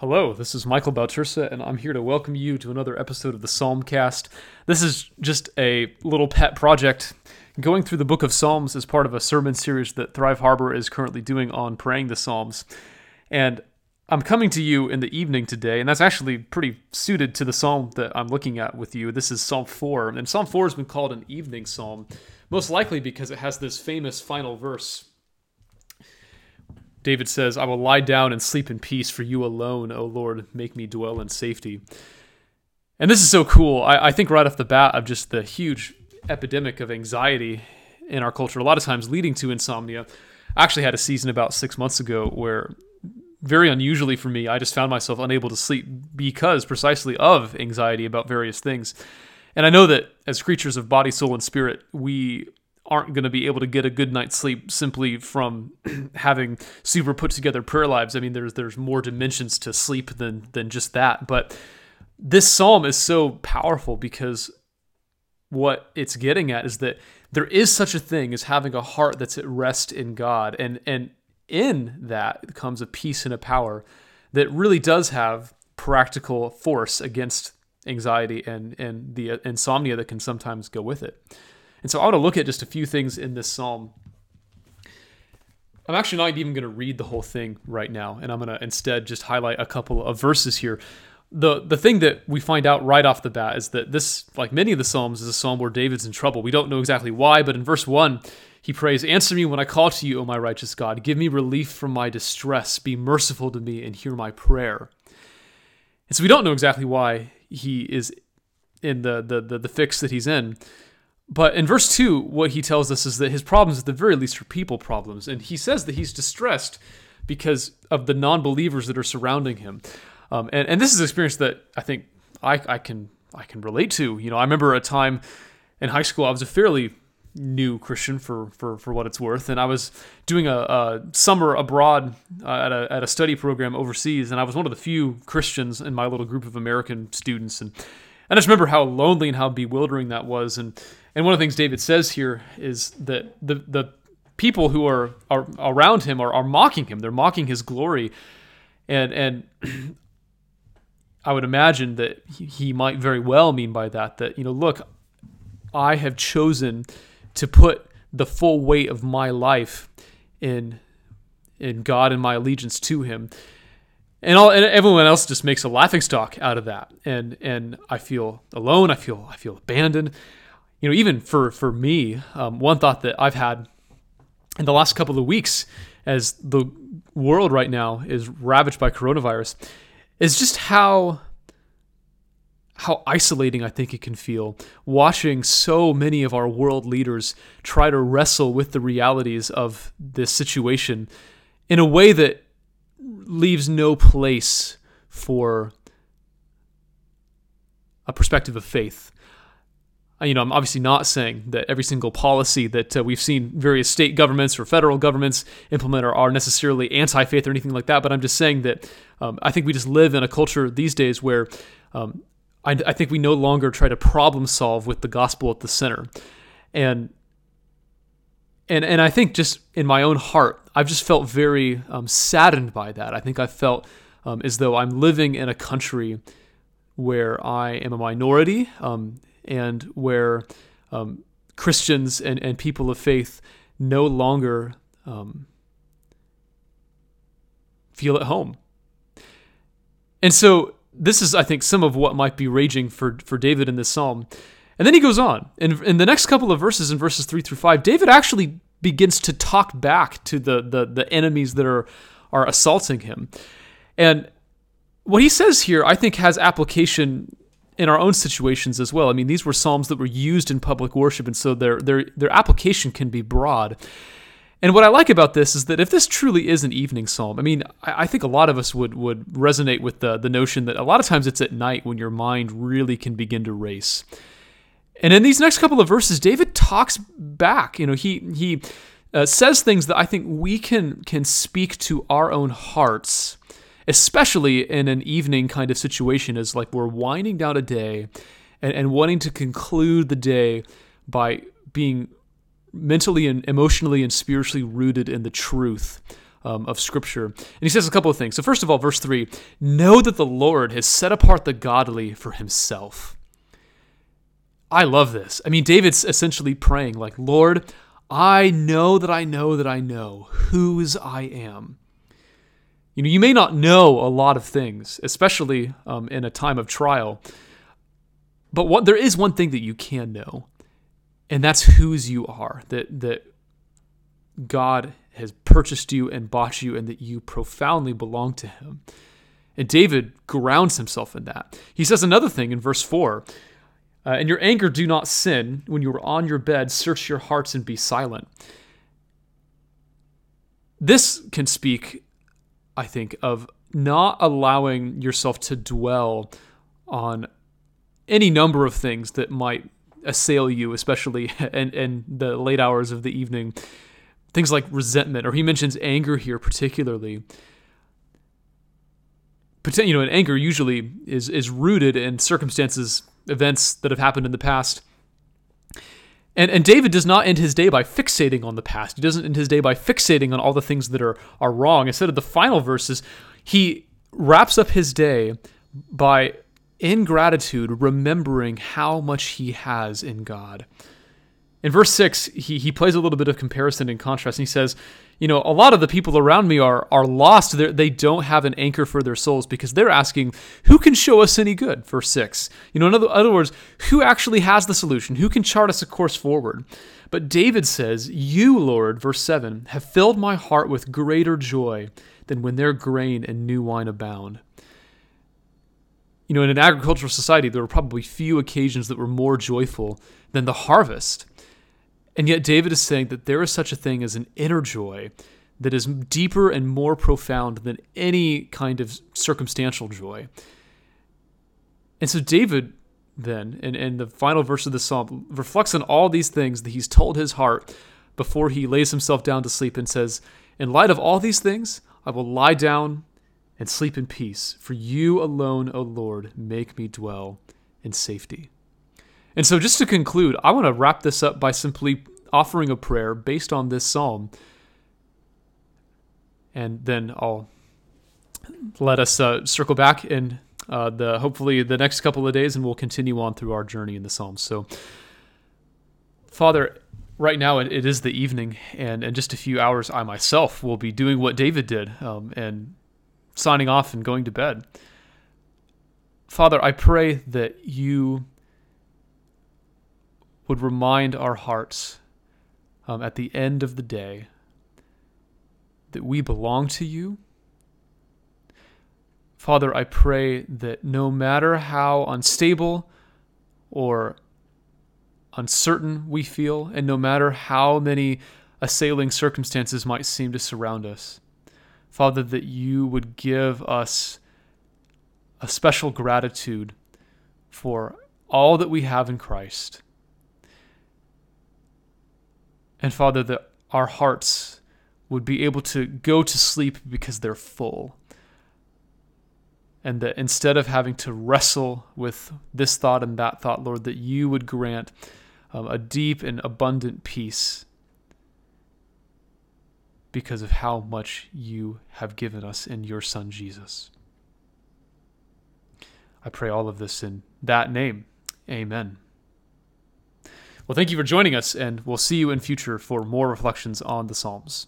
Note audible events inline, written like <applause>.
Hello, this is Michael Bautursa, and I'm here to welcome you to another episode of the Psalmcast. This is just a little pet project. Going through the book of Psalms as part of a sermon series that Thrive Harbor is currently doing on praying the Psalms. And I'm coming to you in the evening today, and that's actually pretty suited to the psalm that I'm looking at with you. This is Psalm 4, and Psalm 4 has been called an evening psalm, most likely because it has this famous final verse David says, I will lie down and sleep in peace, for you alone, O Lord, make me dwell in safety. And this is so cool. I, I, think right off the bat of just the huge epidemic of anxiety in our culture, a lot of times leading to insomnia. I actually had a season about six months ago where, very unusually for me, I just found myself unable to sleep because precisely of anxiety about various things. And I know that as creatures of body, soul, and spirit, we aren't going to be able to get a good night's sleep simply from <clears throat> having super put together prayer lives. I mean, there's there's more dimensions to sleep than than just that. But this psalm is so powerful because what it's getting at is that there is such a thing as having a heart that's at rest in God, and and in that comes a peace and a power that really does have practical force against anxiety and and the insomnia that can sometimes go with it. And so I want to look at just a few things in this psalm. I'm actually not even going to read the whole thing right now, and I'm going to instead just highlight a couple of verses here. The the thing that we find out right off the bat is that this, like many of the psalms, is a psalm where David's in trouble. We don't know exactly why, but in verse one, he prays, "Answer me when I call to you, O my righteous God. Give me relief from my distress. Be merciful to me and hear my prayer." And so we don't know exactly why he is in the the the, the fix that he's in. But in verse 2, what he tells us is that his problems, at the very least, are people problems. And he says that he's distressed because of the non believers that are surrounding him. Um, and, and this is an experience that I think I, I, can, I can relate to. You know, I remember a time in high school, I was a fairly new Christian for, for, for what it's worth. And I was doing a, a summer abroad uh, at, a, at a study program overseas. And I was one of the few Christians in my little group of American students. And, and I just remember how lonely and how bewildering that was. And and one of the things David says here is that the the people who are, are around him are, are mocking him. They're mocking his glory. And and <clears throat> I would imagine that he might very well mean by that that, you know, look, I have chosen to put the full weight of my life in in God and my allegiance to him. And all and everyone else just makes a laughing stock out of that. And and I feel alone, I feel I feel abandoned you know, even for for me, um, one thought that I've had in the last couple of weeks, as the world right now is ravaged by coronavirus, is just how how isolating I think it can feel watching so many of our world leaders try to wrestle with the realities of this situation in a way that leaves no place for a perspective of faith uh, you know, I'm obviously not saying that every single policy that uh, we've seen various state governments or federal governments implement are, are necessarily anti faith or anything like that, but I'm just saying that um, I think we just live in a culture these days where um, I, I, think we no longer try to problem solve with the gospel at the center. And and, and I think just in my own heart, I've just felt very um, saddened by that. I think I felt um, as though I'm living in a country where I am a minority um, and where um, Christians and, and people of faith no longer um, feel at home. And so this is, I think, some of what might be raging for, for David in this psalm. And then he goes on. In, in the next couple of verses, in verses three through five, David actually begins to talk back to the, the, the enemies that are, are assaulting him. And what he says here, I think, has application in our own situations as well. I mean, these were psalms that were used in public worship, and so their their their application can be broad. And what I like about this is that if this truly is an evening psalm, I mean, I, think a lot of us would would resonate with the the notion that a lot of times it's at night when your mind really can begin to race. And in these next couple of verses, David talks back. You know, he he uh, says things that I think we can can speak to our own hearts especially in an evening kind of situation, as like we're winding down a day and, and wanting to conclude the day by being mentally and emotionally and spiritually rooted in the truth um, of Scripture. And he says a couple of things. So, first of all, verse 3 Know that the Lord has set apart the godly for himself. I love this. I mean, David's essentially praying, like, Lord, I know that I know that I know whose I am. You know, you may not know a lot of things, especially um, in a time of trial, but what there is one thing that you can know, and that's whose you are. That that God has purchased you and bought you, and that you profoundly belong to Him. And David grounds himself in that. He says another thing in verse 4 uh, your anger, do not sin. When you are on your bed, search your hearts and be silent. This can speak, I think, of not allowing yourself to dwell on any number of things that might assail you, especially <laughs> in, in the late hours of the evening. Things like resentment, or he mentions anger here particularly. You know, and anger usually is is rooted in circumstances, events that have happened in the past. And, and David does not end his day by fixating on the past. He doesn't end his day by fixating on all the things that are, are wrong. Instead of the final verses, he wraps up his day by in gratitude, remembering how much he has in God. In verse 6, he, he plays a little bit of comparison and contrast, and he says, You know, a lot of the people around me are, are lost. They're, they do not have an anchor for their souls because they're asking, Who can show us any good? Verse 6. You know, in other, other words, who actually has the solution? Who can chart us a course forward? But David says, You, Lord, verse 7, have filled my heart with greater joy than when their grain and new wine abound you know, in an agricultural society, there were probably few occasions that were more joyful than the harvest. And yet, David is saying that there is such a thing as an inner joy that is deeper and more profound than any kind of circumstantial joy. And so, David, then, in, in the final verse of the psalm, reflects on all these things that he's told his heart before he lays himself down to sleep and says, In light of all these things, I will lie down and sleep in peace. For you alone, O Lord, make me dwell in safety. And so, just to conclude, I want to wrap this up by simply offering a prayer based on this psalm. And then I'll let us uh, circle back in uh, the hopefully the next couple of days, and we'll continue on through our journey in the Psalms. So, Father, right now it, it is the evening, and in just a few hours, I myself will be doing what David did um, and signing off and going to bed. Father, I pray that you would remind our hearts um, at the end of the day that we belong to you. Father, I pray that no matter how unstable or uncertain we feel, and no matter how many assailing circumstances might seem to surround us, Father, that you would give us a special gratitude for all that we have in Christ. And Father, that our hearts would be able to go to sleep because they're full. And that instead of having to wrestle with this thought and that thought, Lord, that you would grant um, a deep and abundant peace because of how much you have given us in your Son, Jesus. I pray all of this in that name. Amen. Well, thank you for joining us, and we'll see you in future for more reflections on the Psalms.